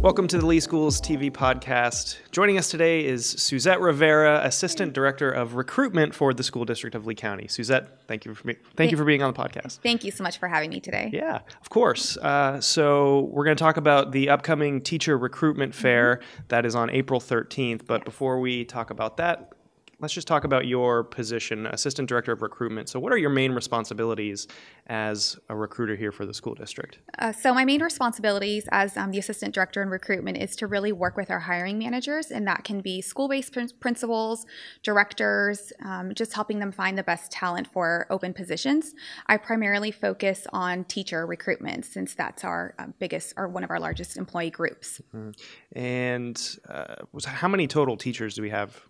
Welcome to the Lee Schools TV podcast. Joining us today is Suzette Rivera, Assistant Director of Recruitment for the School District of Lee County. Suzette, thank you for be- thank you for being on the podcast. Thank you so much for having me today. Yeah, of course. Uh, so we're going to talk about the upcoming teacher recruitment fair that is on April 13th. But before we talk about that, let's just talk about your position, Assistant Director of Recruitment. So, what are your main responsibilities as a recruiter here for the school district? Uh, so, my main responsibilities as um, the Assistant Director in Recruitment is to really work with our hiring managers, and that can be school based prin- principals, directors, um, just helping them find the best talent for open positions. I primarily focus on teacher recruitment since that's our uh, biggest or one of our largest employee groups. And uh, was- how many total teachers do we have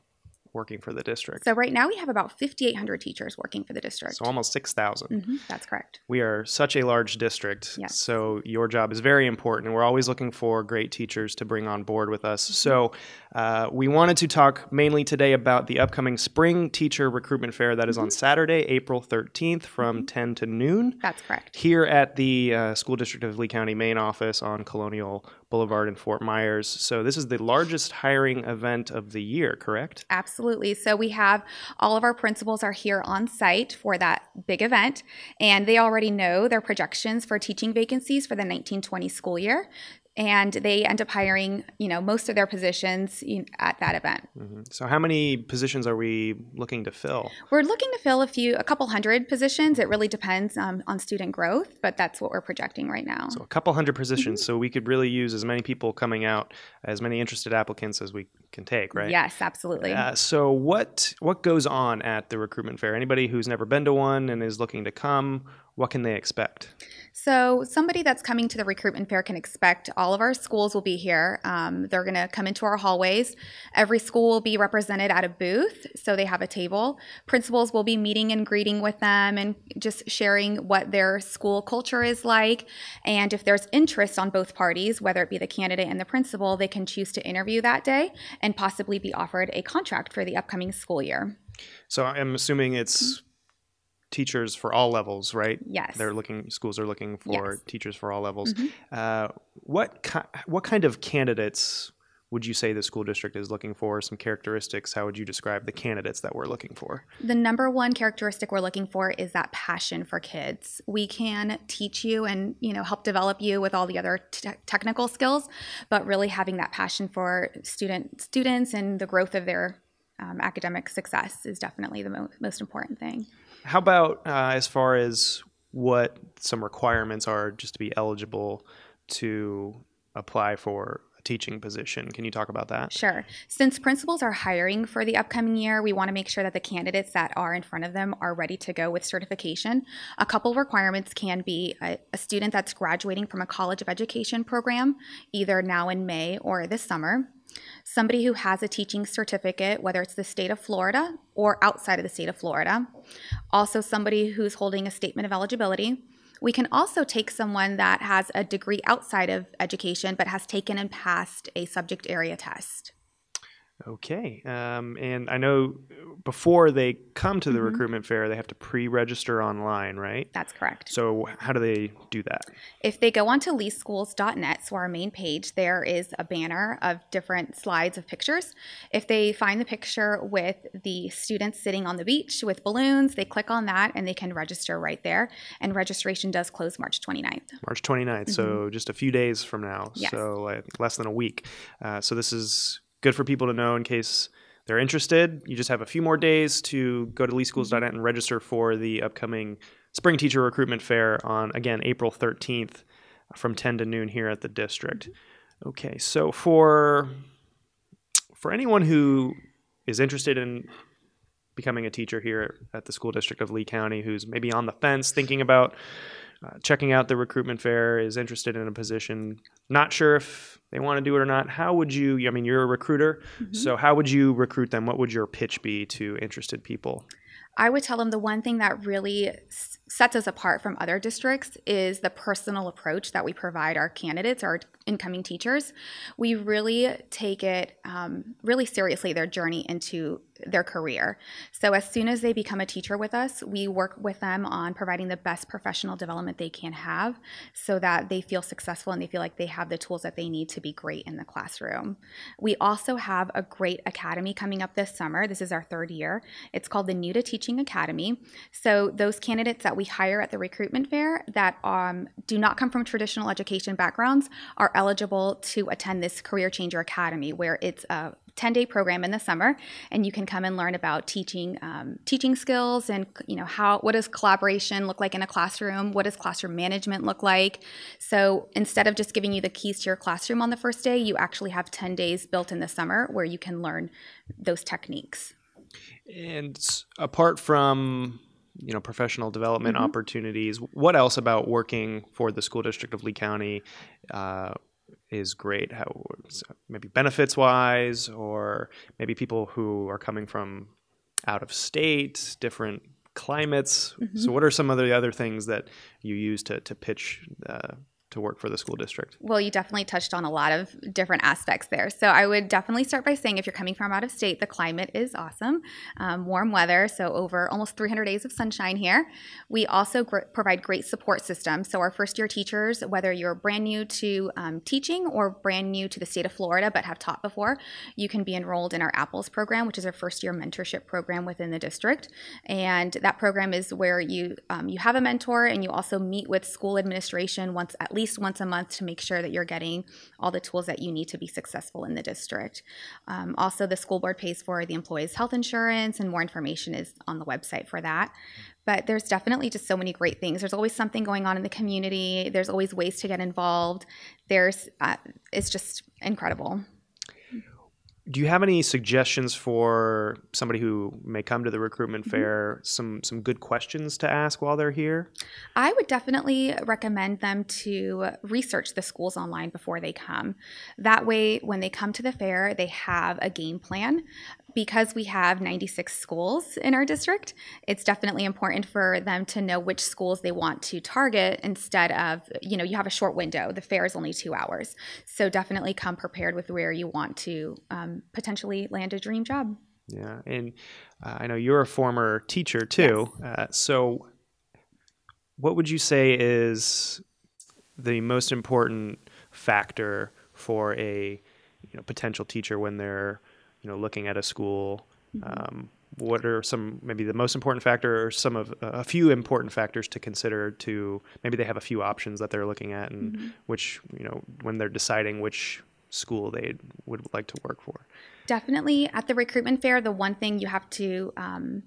working for the district? So, right now we have about 5,800 teachers working for the district. So almost 6,000. Mhm, that's correct. We are such a large district. Yes. So your job is very important. And we're always looking for great teachers to bring on board with us. So uh, we wanted to talk mainly today about the upcoming spring teacher recruitment fair that is on Saturday, April 13th from 10 to noon That's correct. here at the uh, School District of Lee County main office on Colonial Boulevard in Fort Myers. So this is the largest hiring event of the year, correct? Absolutely. So we have all of our principals are here on site for that big event, and they already know their projections for teaching vacancies for the 1920 school year. And they end up hiring, you know, most of their positions at that event. Mhm. So how many positions are we looking to fill? We're looking to fill a few, a couple hundred positions. It really depends um, on student growth, but that's what we're projecting right now. So a couple hundred positions. So we could really use as many people coming out, as many interested applicants as we can take, right? Yes, absolutely. Uh, so what what goes on at the recruitment fair? Anybody who's never been to one and is looking to come, what can they expect? So, somebody that's coming to the recruitment fair can expect all of our schools will be here. Um, they're going to come into our hallways. Every school will be represented at a booth, so they have a table. Principals will be meeting and greeting with them and just sharing what their school culture is like. And if there's interest on both parties, whether it be the candidate and the principal, they can choose to interview that day and possibly be offered a contract for the upcoming school year. So I'm assuming it's teachers for all levels, right? Yes. They're looking. Schools are looking for Yes. teachers for all levels. Mhm. Uh, what ki- what kind of candidates would you say the school district is looking for? Some characteristics. How would you describe the candidates that we're looking for? The number one characteristic we're looking for is that passion for kids. We can teach you and you know help develop you with all the other te- technical skills, but really having that passion for student students and the growth of their um, academic success is definitely the mo- most important thing. How about uh, as far as what some requirements are just to be eligible to apply for teaching position? Can you talk about that? Sure. Since principals are hiring for the upcoming year, we want to make sure that the candidates that are in front of them are ready to go with certification. A couple requirements can be a, a student that's graduating from a college of education program, either now in May or this summer. Somebody who has a teaching certificate, whether it's the state of Florida or outside of the state of Florida. Also, somebody who's holding a statement of eligibility. We can also take someone that has a degree outside of education but has taken and passed a subject area test. Okay. Um, and I know before they come to the Mhm. recruitment fair, they have to pre-register online, right? That's correct. So how do they do that? If they go onto leeschools.net, so our main page, there is a banner of different slides of pictures. If they find the picture with the students sitting on the beach with balloons, they click on that and they can register right there. And registration does close March 29th. March 29th, so just a few days from now. Mm-hmm. Yes. So like less than a week. Uh, so this is good for people to know in case they're interested. You just have a few more days to go to leeschools.net mm-hmm. and register for the upcoming spring teacher recruitment fair on again April 13th from 10 to noon here at the district. Mm-hmm. Okay, so for for anyone who is interested in becoming a teacher here at the school district of Lee County who's maybe on the fence thinking about uh, checking out the recruitment fair is interested in a position. Not sure if they want to do it or not. How would you i mean you're a recruiter so how would you recruit them? What would your pitch be to interested people? I would tell them the one thing that really sets us apart from other districts is the personal approach that we provide our candidates, our incoming teachers. We really take it um, really seriously, their journey into their career. So, as soon as they become a teacher with us, we work with them on providing the best professional development they can have so that they feel successful and they feel like they have the tools that they need to be great in the classroom. We also have a great academy coming up this summer. This is our third year. It's called the New to Teaching Academy. So, those candidates that we hire at the recruitment fair that um, do not come from traditional education backgrounds are eligible to attend this Career Changer Academy, where it's a 10 day program in the summer and you can come and learn about teaching um, teaching skills and you know how what does collaboration look like in a classroom? What does classroom management look like? So instead of just giving you the keys to your classroom on the first day you actually have 10 days built in the summer where you can learn those techniques. And apart from you know professional development mm-hmm. opportunities what else about working for the school district of lee county uh, is great how maybe benefits wise or maybe people who are coming from out of state different climates mm-hmm. so what are some of the other things that you use to, to pitch uh, to work for the school district? Well, you definitely touched on a lot of different aspects there. So I would definitely start by saying if you're coming from out of state, the climate is awesome. Um, warm weather, so over almost 300 days of sunshine here. We also gr- provide great support systems. So our first year teachers, whether you're brand new to um, teaching or brand new to the state of Florida but have taught before, you can be enrolled in our Apples program, which is our first year mentorship program within the district. And that program is where you um, you have a mentor and you also meet with school administration once at least once a month to make sure that you're getting all the tools that you need to be successful in the district. Um, also, the school board pays for the employee's health insurance, and more information is on the website for that. But there's definitely just so many great things. There's always something going on in the community. There's always ways to get involved. There's, uh, it's just incredible do you have any suggestions for somebody who may come to the recruitment mm-hmm. fair some some good questions to ask while they're here i would definitely recommend them to research the schools online before they come that way when they come to the fair they have a game plan because we have 96 schools in our district, it's definitely important for them to know which schools they want to target instead of, you know, you have a short window. The fair is only two hours. So definitely come prepared with where you want to um, potentially land a dream job. Yeah. And uh, I know you're a former teacher too. Yes. Uh, so what would you say is the most important factor for a you know potential teacher when they're you know looking at a school mm-hmm. um, what are some maybe the most important factor or some of uh, a few important factors to consider to maybe they have a few options that they're looking at and mm-hmm. which you know when they're deciding which school they would like to work for definitely at the recruitment fair the one thing you have to um,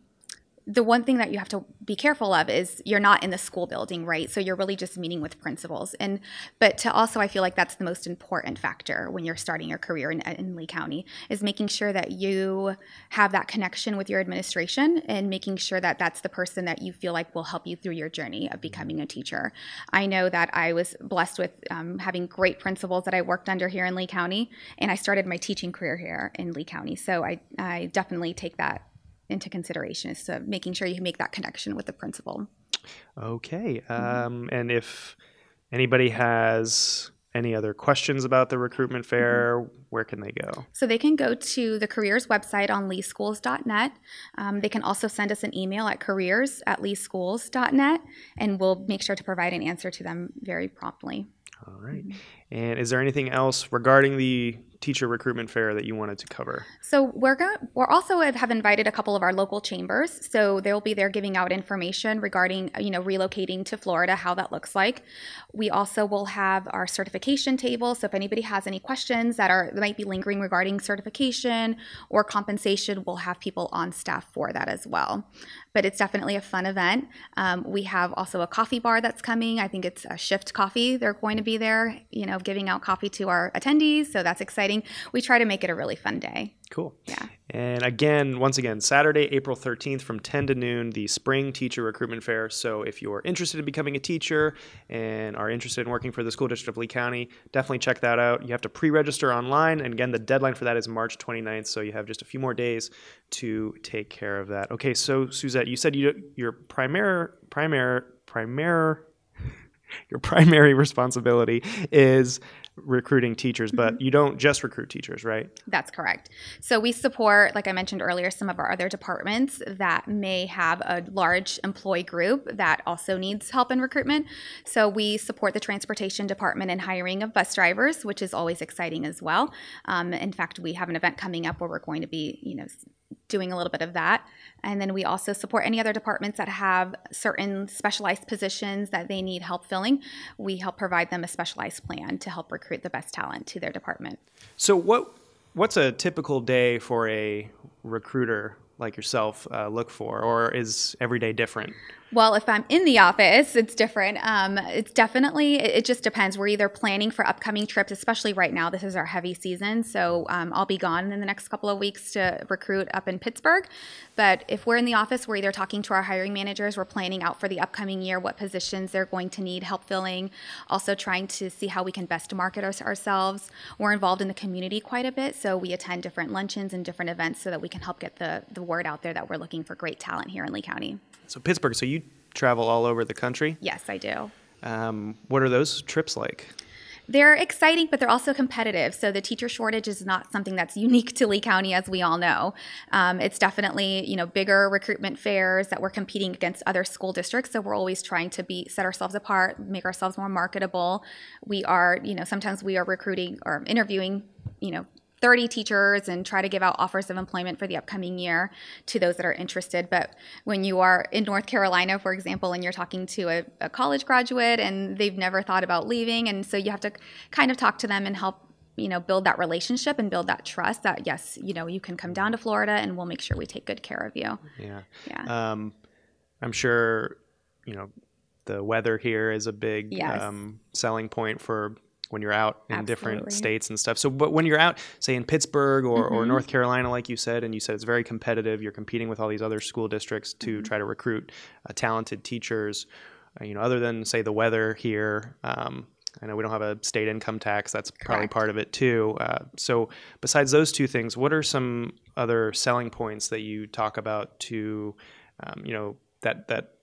the one thing that you have to be careful of is you're not in the school building, right? So you're really just meeting with principals. And but to also, I feel like that's the most important factor when you're starting your career in, in Lee County is making sure that you have that connection with your administration and making sure that that's the person that you feel like will help you through your journey of becoming a teacher. I know that I was blessed with um, having great principals that I worked under here in Lee County, and I started my teaching career here in Lee County. So I, I definitely take that into consideration is to making sure you make that connection with the principal. Okay. Mm-hmm. Um, and if anybody has any other questions about the recruitment fair, mm-hmm. where can they go? So they can go to the careers website on leeschools.net. Um, they can also send us an email at careers at leeschools.net, and we'll make sure to provide an answer to them very promptly. All right. mm-hmm. And is there anything else regarding the teacher recruitment fair that you wanted to cover? So we're going we're also have invited a couple of our local chambers. So they'll be there giving out information regarding you know relocating to Florida, how that looks like. We also will have our certification table. So if anybody has any questions that are that might be lingering regarding certification or compensation, we'll have people on staff for that as well. But it's definitely a fun event. Um, we have also a coffee bar that's coming. I think it's a shift coffee. They're going to be there, you know, giving out coffee to our attendees. So that's exciting. We try to make it a really fun day. Cool. Yeah. And again, once again, Saturday, April 13th from 10 to noon, the Spring Teacher Recruitment Fair. So if you're interested in becoming a teacher and are interested in working for the School District of Lee County, definitely check that out. You have to pre register online. And again, the deadline for that is March 29th. So you have just a few more days to take care of that. Okay, so Suzette, you said you, your primary, primary, primary, your primary responsibility is recruiting teachers, but Mm-hmm. you don't just recruit teachers, right? That's correct. So we support, like I mentioned earlier, some of our other departments that may have a large employee group that also needs help in recruitment. So we support the transportation department in hiring of bus drivers, which is always exciting as well. Um, in fact, we have an event coming up where we're going to be, you know, doing a little bit of that. And then we also support any other departments that have certain specialized positions that they need help filling. We help provide them a specialized plan to help recruit the best talent to their department. So what what's a typical day for a recruiter like yourself uh, look for, or is every day different? Well, if I'm in the office, it's different. Um, it's definitely, it, it just depends. We're either planning for upcoming trips, especially right now. This is our heavy season. So um, I'll be gone in the next couple of weeks to recruit up in Pittsburgh. But if we're in the office, we're either talking to our hiring managers, we're planning out for the upcoming year what positions they're going to need help filling, also trying to see how we can best market our, ourselves. We're involved in the community quite a bit. So we attend different luncheons and different events so that we can help get the, the word out there that we're looking for great talent here in Lee County. So Pittsburgh. So you travel all over the country. Yes, I do. Um, what are those trips like? They're exciting, but they're also competitive. So the teacher shortage is not something that's unique to Lee County, as we all know. Um, it's definitely you know bigger recruitment fairs that we're competing against other school districts. So we're always trying to be set ourselves apart, make ourselves more marketable. We are you know sometimes we are recruiting or interviewing you know 30 teachers and try to give out offers of employment for the upcoming year to those that are interested. But when you are in North Carolina, for example, and you're talking to a, a college graduate and they've never thought about leaving, and so you have to kind of talk to them and help you know build that relationship and build that trust that yes you know you can come down to florida and we'll make sure we take good care of you Yeah. yeah Um, I'm sure you know the weather here is a big Yes. um, selling point for when you're out in different states and stuff. So, but when you're out, say in Pittsburgh or, or Mhm. North Carolina, like you said, and you said it's very competitive, you're competing with all these other school districts to Mm-hmm. try to recruit uh, talented teachers. Uh, you know, other than say the weather here, um, I know we don't have a state income tax. That's probably Correct. part of it too. Uh, so, besides those two things, what are some other selling points that you talk about to, um, you know, that that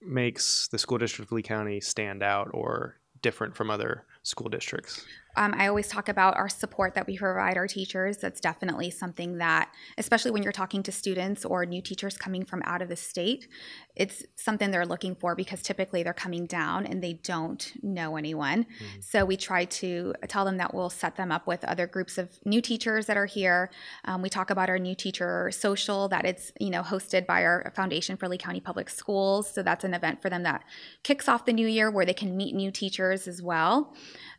makes the school district of Lee County stand out or different from other school districts? Um, I always talk about our support that we provide our teachers. That's definitely something that, especially when you're talking to students or new teachers coming from out of the state, it's something they're looking for because typically they're coming down and they don't know anyone. So we try to tell them that we'll set them up with other groups of new teachers that are here. Um, we talk about our new teacher social that it's you know hosted by our Foundation for Lee County Public Schools. So that's an event for them that kicks off the new year where they can meet new teachers as well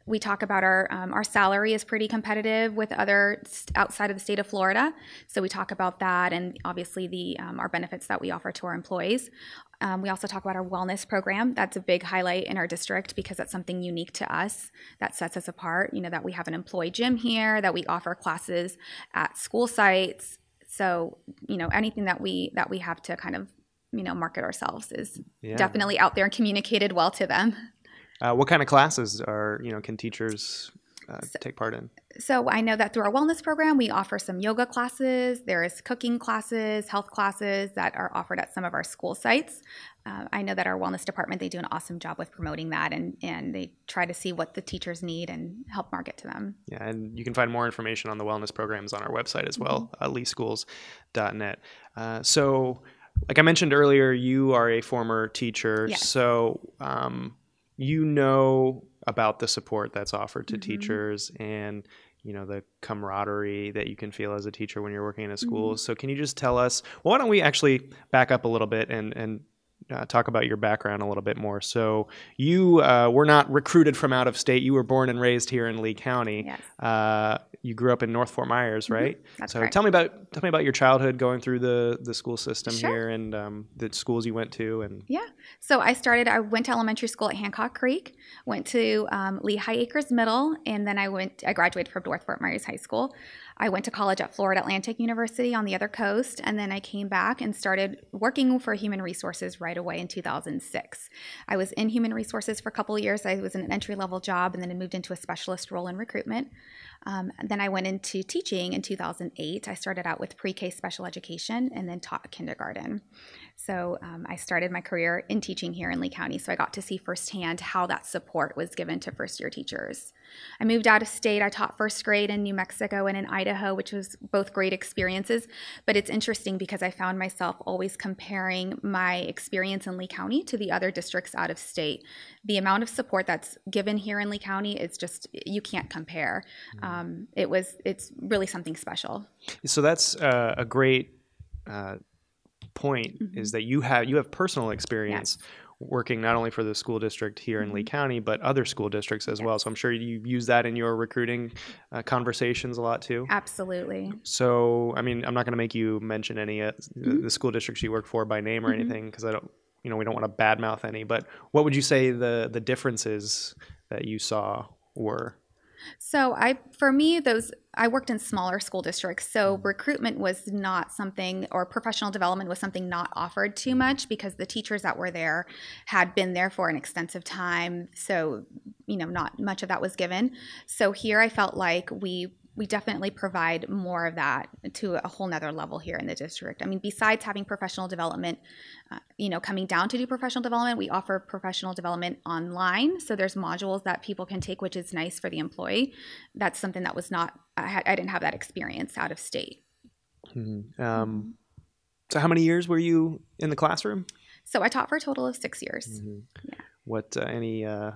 we talk about our um, our salary is pretty competitive with other outside of the state of Florida. So we talk about that, and obviously the um, our benefits that we offer to our employees. Um, we also talk about our wellness program. That's a big highlight in our district because that's something unique to us that sets us apart. You know that we have an employee gym here, that we offer classes at school sites. So you know anything that we that we have to kind of you know market ourselves is Yeah. definitely out there and communicated well to them. Uh, what kind of classes are you know can teachers uh, take part in? So I know that through our wellness program, we offer some yoga classes. There is cooking classes, health classes that are offered at some of our school sites. Uh, I know that our wellness department they do an awesome job with promoting that, and and they try to see what the teachers need and help market to them. Yeah, and you can find more information on the wellness programs on our website as well, uh, leeschools.net. Uh, so, like I mentioned earlier, you are a former teacher, Yes. so um, you know about the support that's offered to Mhm. teachers and you know the camaraderie that you can feel as a teacher when you're working in a school. Mm-hmm. So, can you just tell us? Well, why don't we actually back up a little bit and and uh, talk about your background a little bit more. So, you uh, were not recruited from out of state. You were born and raised here in Lee County. Yes, Uh, you grew up in north fort Myers, right? that's so correct. tell me about tell me about your childhood going through the the school system Sure. here and um, the schools you went to and So I started. I went to elementary school at Hancock Creek, went to um, Lehigh Acres Middle, and then I went. I graduated from North Fort Myers High School. I went to college at Florida Atlantic University on the other coast, and then I came back and started working for human resources right away in 2006. I was in human resources for a couple years. I was in an entry level job, and then I moved into a specialist role in recruitment. Um, then I went into teaching in 2008. I started out with pre K special education and then taught kindergarten. So um, I started my career in teaching here in Lee County. So I got to see firsthand how that support was given to first year teachers. I moved out of state. I taught first grade in New Mexico and in Idaho, which was both great experiences. But it's interesting because I found myself always comparing my experience in Lee County to the other districts out of state. The amount of support that's given here in Lee County is just, you can't compare. Mm-hmm. Um, it was, it's really something special. So that's uh, a great. Uh, point mm-hmm. is that you have you have personal experience yes. working not only for the school district here mm-hmm. in Lee mm-hmm. County but other school districts as yes. well. So I'm sure you use that in your recruiting uh, conversations a lot too. Absolutely. So I mean, I'm not going to make you mention any uh, mm-hmm. the school districts you work for by name or mm-hmm. anything because I don't you know we don't want to badmouth any. But what would you say the the differences that you saw were? So I for me those I worked in smaller school districts, so mm-hmm. recruitment was not something or professional development was something not offered too mm-hmm. much because the teachers that were there had been there for an extensive time, so you know not much of that was given. So here I felt like we we definitely provide more of that to a whole nother level here in the district. I mean, besides having professional development, uh, you know, coming down to do professional development, we offer professional development online. So there's modules that people can take, which is nice for the employee. That's something that was not, I, had, I didn't have that experience out of state. Mm-hmm. Um, so how many years were you in the classroom? So I taught for a total of six years. Mm-hmm. Yeah. What, uh, any, uh,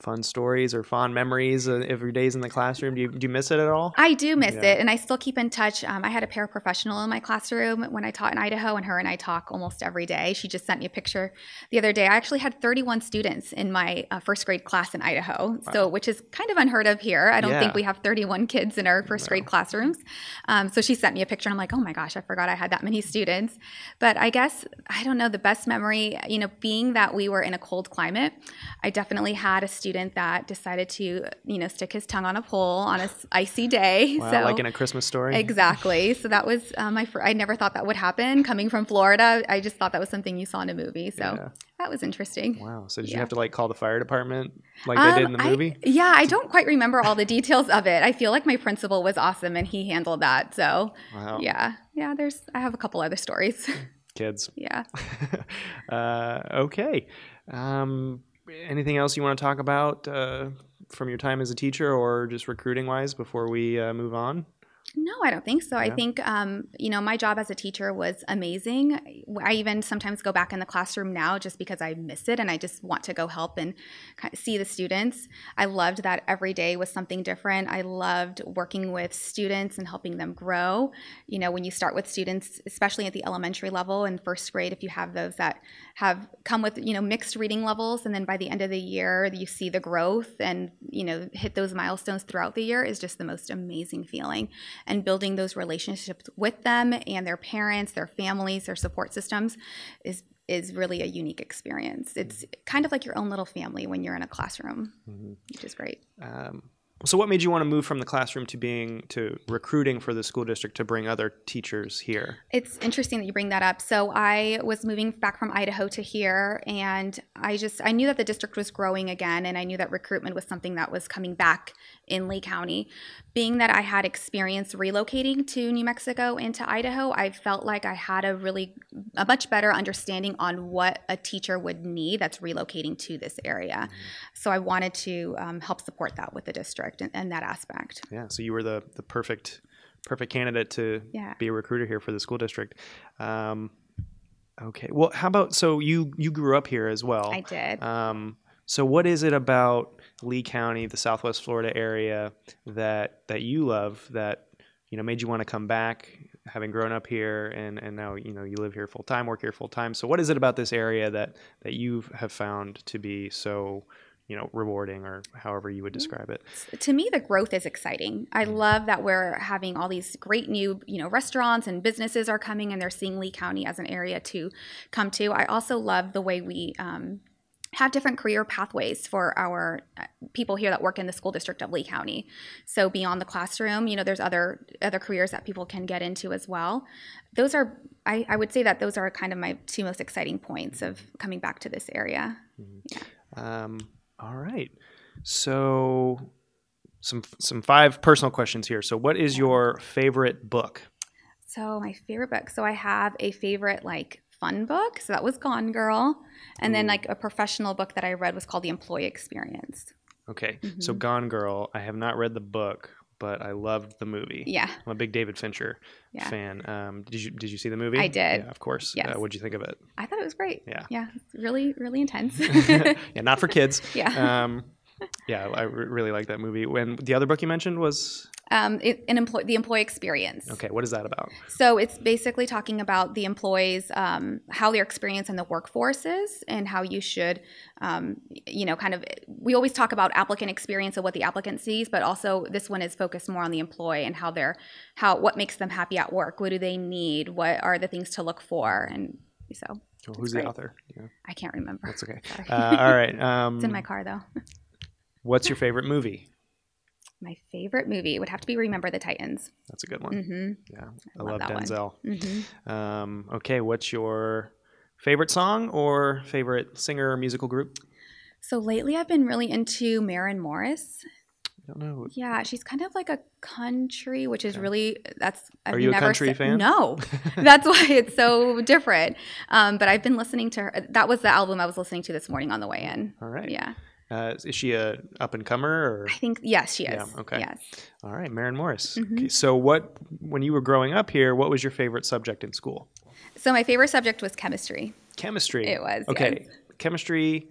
fun stories or fond memories of your days in the classroom? Do you, do you miss it at all? I do miss yeah. it, and I still keep in touch. Um, I had a paraprofessional in my classroom when I taught in Idaho, and her and I talk almost every day. She just sent me a picture the other day. I actually had 31 students in my uh, first grade class in Idaho, wow. so which is kind of unheard of here. I don't yeah. think we have 31 kids in our first no. grade classrooms. Um, so she sent me a picture, and I'm like, oh my gosh, I forgot I had that many students. But I guess I don't know the best memory. You know, being that we were in a cold climate, I definitely had a student that decided to, you know, stick his tongue on a pole on a icy day. Wow, so, like in a Christmas story. Exactly. So that was um, my. Fr- I never thought that would happen. Coming from Florida, I just thought that was something you saw in a movie. So yeah. that was interesting. Wow. So did yeah. you have to like call the fire department like um, they did in the movie? I, yeah, I don't quite remember all the details of it. I feel like my principal was awesome and he handled that. So wow. yeah, yeah. There's. I have a couple other stories. Kids. Yeah. uh, okay. Um, anything else you want to talk about uh, from your time as a teacher or just recruiting wise before we uh, move on? No, I don't think so. Yeah. I think, um, you know, my job as a teacher was amazing. I even sometimes go back in the classroom now just because I miss it and I just want to go help and see the students. I loved that every day was something different. I loved working with students and helping them grow. You know, when you start with students, especially at the elementary level and first grade, if you have those that have come with, you know, mixed reading levels, and then by the end of the year, you see the growth and, you know, hit those milestones throughout the year is just the most amazing feeling and building those relationships with them and their parents, their families, their support systems is is really a unique experience. It's kind of like your own little family when you're in a classroom, mm-hmm. which is great. Um, so, what made you want to move from the classroom to being to recruiting for the school district to bring other teachers here? It's interesting that you bring that up. So, I was moving back from Idaho to here, and I just I knew that the district was growing again, and I knew that recruitment was something that was coming back in Lee County. Being that I had experience relocating to New Mexico and to Idaho, I felt like I had a really a much better understanding on what a teacher would need that's relocating to this area. Mm-hmm. So, I wanted to um, help support that with the district and, and that aspect. Yeah, so you were the the perfect perfect candidate to yeah. be a recruiter here for the school district. Um, okay, well, how about so you you grew up here as well? I did. Um, so what is it about Lee County, the Southwest Florida area that that you love that you know made you want to come back? having grown up here and, and now you know you live here full time work here full time so what is it about this area that that you have found to be so you know rewarding or however you would mm-hmm. describe it to me the growth is exciting i mm-hmm. love that we're having all these great new you know restaurants and businesses are coming and they're seeing lee county as an area to come to i also love the way we um, have different career pathways for our uh, people here that work in the school district of Lee County. So beyond the classroom, you know, there's other other careers that people can get into as well. Those are, I, I would say that those are kind of my two most exciting points of coming back to this area. Um, all right. So some some five personal questions here. So what is your favorite book? So my favorite book. So I have a favorite like fun book. So that was Gone Girl, and then like a professional book that I read was called The Employee Experience. Okay. So Mhm. Gone Girl, I have not read the book, but I loved the movie. Yeah, I'm a big David Fincher Yeah. fan. Um, did you did you see the movie? I did. Yeah, of course. Yes. Uh, what'd you think of it? I thought it was great. Yeah. Yeah, it's really really intense. yeah, not for kids. yeah. Um, yeah, I really like that movie. When the other book you mentioned was Um, it, an employ the employee experience. okay. What is that about? So it's basically talking about the employees, um, how their experience in the workforce is, and how you should, um, you know, kind of. We always talk about applicant experience and what the applicant sees, but also this one is focused more on the employee and how they're, how what makes them happy at work. What do they need? What are the things to look for? And so who's great. the author? Yeah, I can't remember. that's okay. Uh, all right. Um, it's in my car though. What's your favorite movie? My favorite movie would have to be Remember the Titans. That's a good one. hmm Yeah, I, I love, love. Denzel. hmm Um, okay, what's your favorite song or favorite singer or musical group? So lately, I've been really into Maren Morris. I don't know. Yeah, she's kind of like a country, which is Okay. really that's. I've Are you a never country se- fan? No, that's why it's so different. Um, but I've been listening to her. That was the album I was listening to this morning on the way in. All right. Yeah, Uh, is she a up and comer or? I think yes, she is. Yeah, okay. Yes. All right, Maren Morris. Mhm. Okay, so what when you were growing up here, what was your favorite subject in school? So my favorite subject was chemistry. Chemistry. It was, Okay. yes. Chemistry.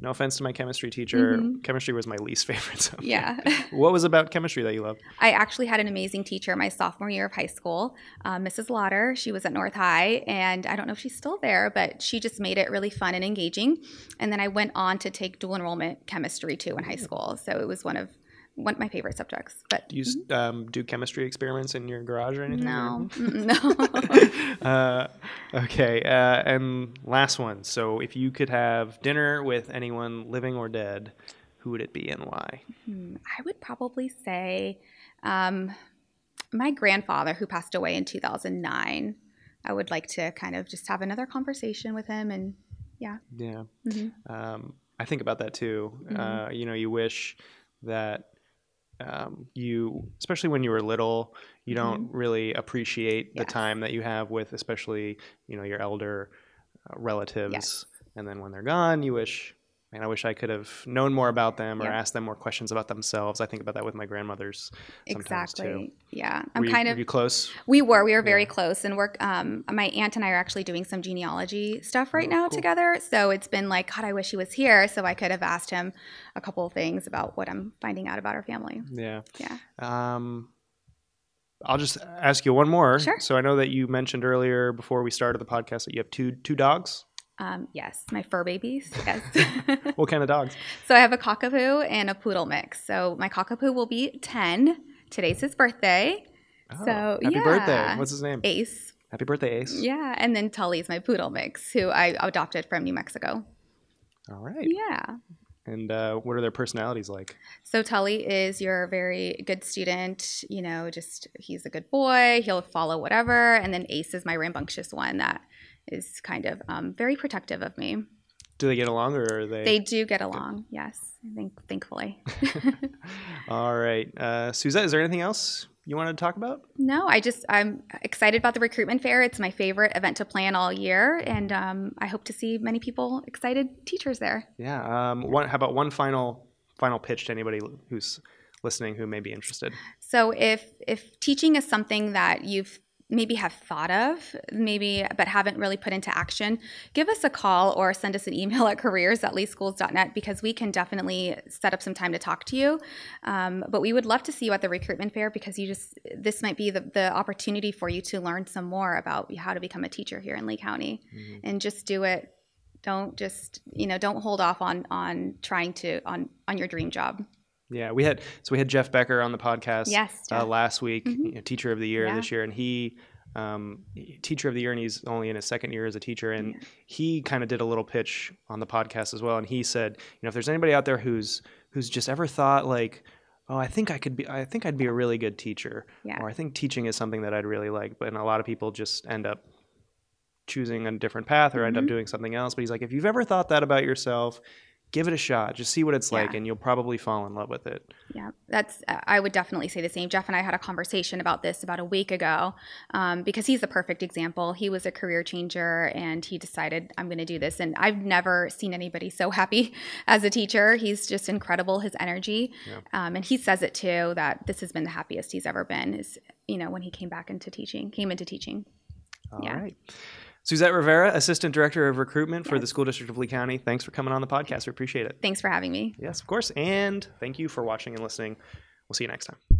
No offense to my chemistry teacher. Mhm. Chemistry was my least favorite subject. Yeah. What was about chemistry that you loved? I actually had an amazing teacher my sophomore year of high school, uh, Mrs. Lauder. She was at North High, and I don't know if she's still there, but she just made it really fun and engaging. And then I went on to take dual enrollment chemistry too in high school, so it was one of one of my favorite subjects. But Do you s um, do chemistry experiments in your garage or anything? no, Mm-mm, no. uh, okay, uh, and last one. So, if you could have dinner with anyone, living or dead, who would it be and why? Hmm, I would probably say um, my grandfather, who passed away in 2009. I would like to kind of just have another conversation with him and Yeah, mhm. um, I think about that too. Mhm. Uh, you know, you wish that um, you, especially when you were little, you don't really appreciate the Mm-hmm. Time that you have with, especially you know, your elder uh, relatives. Yes. And then when they're gone, you wish. Man, I wish I could have known more about them or Yeah. asked them more questions about themselves. I think about that with my grandmothers exactly. too. Yeah, I'm you, kind were of you close? We were. We were very Yeah. close, and we're. Um, my aunt and I are actually doing some genealogy stuff right Oh, now cool. together. So it's been like, God, I wish he was here, so I could have asked him a couple of things about what I'm finding out about our family. Yeah. Yeah. Um, I'll just ask you one more. Sure. So I know that you mentioned earlier before we started the podcast that you have two two dogs. Um, yes, my fur babies. Yes. What kind of dogs? so I have a cockapoo and a poodle mix. So my cockapoo will be ten. Today's his birthday. Oh, So, happy birthday! What's his name? Ace. Happy birthday, Ace. Yeah, and then Tully's my poodle mix, who I adopted from New Mexico. All right. Yeah. And uh, what are their personalities like? So Tully is your very good student, you know, just he's a good boy, he'll follow whatever. And then Ace is my rambunctious one that is kind of um, very protective of me. Do they get along, or are they? They do get along, yes, I think thankfully. All right, uh, Suzette. Is there anything else you wanted to talk about? no, I just I'm excited about the recruitment fair. It's my favorite event to plan all year, and um, I hope to see many people excited teachers there. Yeah. Um, one, how about one final final pitch to anybody who's listening who may be interested? So if if teaching is something that you've maybe have thought of maybe but haven't really put into action give us a call or send us an email at careers at leeschools.net because we can definitely set up some time to talk to you. Um, but we would love to see you at the recruitment fair because you just this might be the, the opportunity for you to learn some more about how to become a teacher here in lee county. Mhm. and just do it. Don't just you know don't hold off on on trying to on on your dream job Yeah, we had so we had Jeff Becker on the podcast yes uh, last week, Mhm. you know, Teacher of the Year Yeah. this year, and he um, teacher of the year, and he's only in his second year as a teacher. And he kind of did a little pitch on the podcast as well. And he said, you know, if there's anybody out there who's who's just ever thought like, oh, I think I could be, I think I'd be a really good teacher, Yeah. or I think teaching is something that I'd really like. But and a lot of people just end up choosing a different path or end up Mhm. doing something else. But he's like, if you've ever thought that about yourself, give it a shot. Just see what it's like, and you'll probably fall in love with it. Yeah, that's. I would definitely say the same. Jeff and I had a conversation about this about a week ago, um, because he's the perfect example. He was a career changer, and he decided I'm going to do this. And I've never seen anybody so happy as a teacher. He's just incredible. His energy, Yeah. um, and he says it too that this has been the happiest he's ever been. Is you know when he came back into teaching, came into teaching. All right, Yeah. Suzette Rivera, Assistant Director of Recruitment for the School District of Lee County. Thanks for coming on the podcast. We appreciate it. Thanks for having me. Yes, of course. And thank you for watching and listening. We'll see you next time.